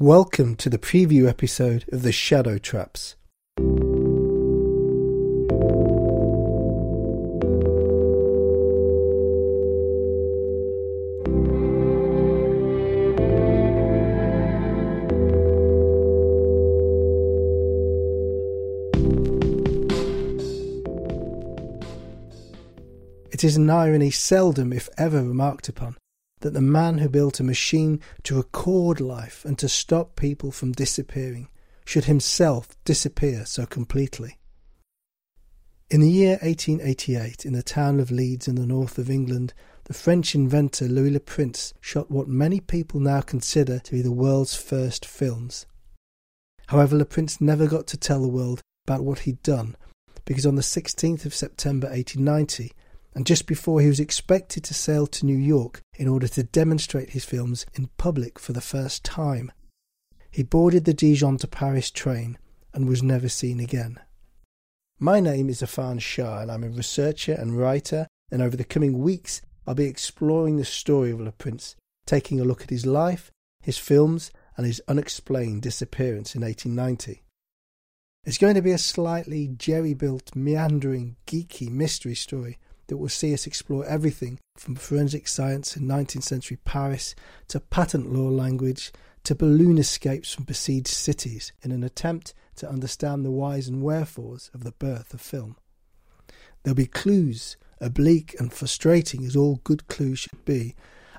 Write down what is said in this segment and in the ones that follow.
Welcome to the preview episode of The Shadow Traps. It is an irony seldom, if ever, remarked upon that the man who built a machine to record life and to stop people from disappearing should himself disappear so completely. In the year 1888, in the town of Leeds in the north of England, the French inventor Louis Le Prince shot what many people now consider to be the world's first films. However, Le Prince never got to tell the world about what he'd done, because on the 16th of September 1890, and just before he was expected to sail to New York in order to demonstrate his films in public for the first time. He boarded the Dijon to Paris train and was never seen again. My name is Irfan Shah and I'm a researcher and writer and over the coming weeks I'll be exploring the story of Le Prince, taking a look at his life, his films and his unexplained disappearance in 1890. It's going to be a slightly jerry-built, meandering, geeky mystery story that will see us explore everything from forensic science in 19th century Paris to patent law language to balloon escapes from besieged cities in an attempt to understand the whys and wherefores of the birth of film. There'll be clues, oblique and frustrating as all good clues should be,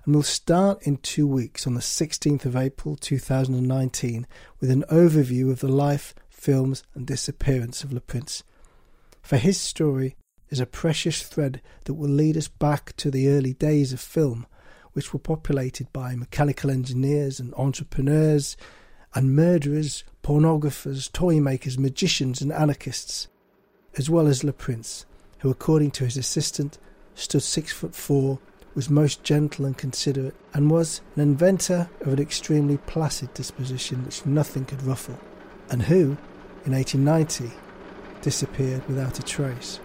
and we'll start in two weeks on the 16th of April 2019 with an overview of the life, films, and disappearance of Le Prince. For his story, is a precious thread that will lead us back to the early days of film, which were populated by mechanical engineers and entrepreneurs and murderers, pornographers, toy makers, magicians, and anarchists, as well as Le Prince, who, according to his assistant, stood six foot four, was most gentle and considerate, and was an inventor of an extremely placid disposition which nothing could ruffle, and who, in 1890, disappeared without a trace.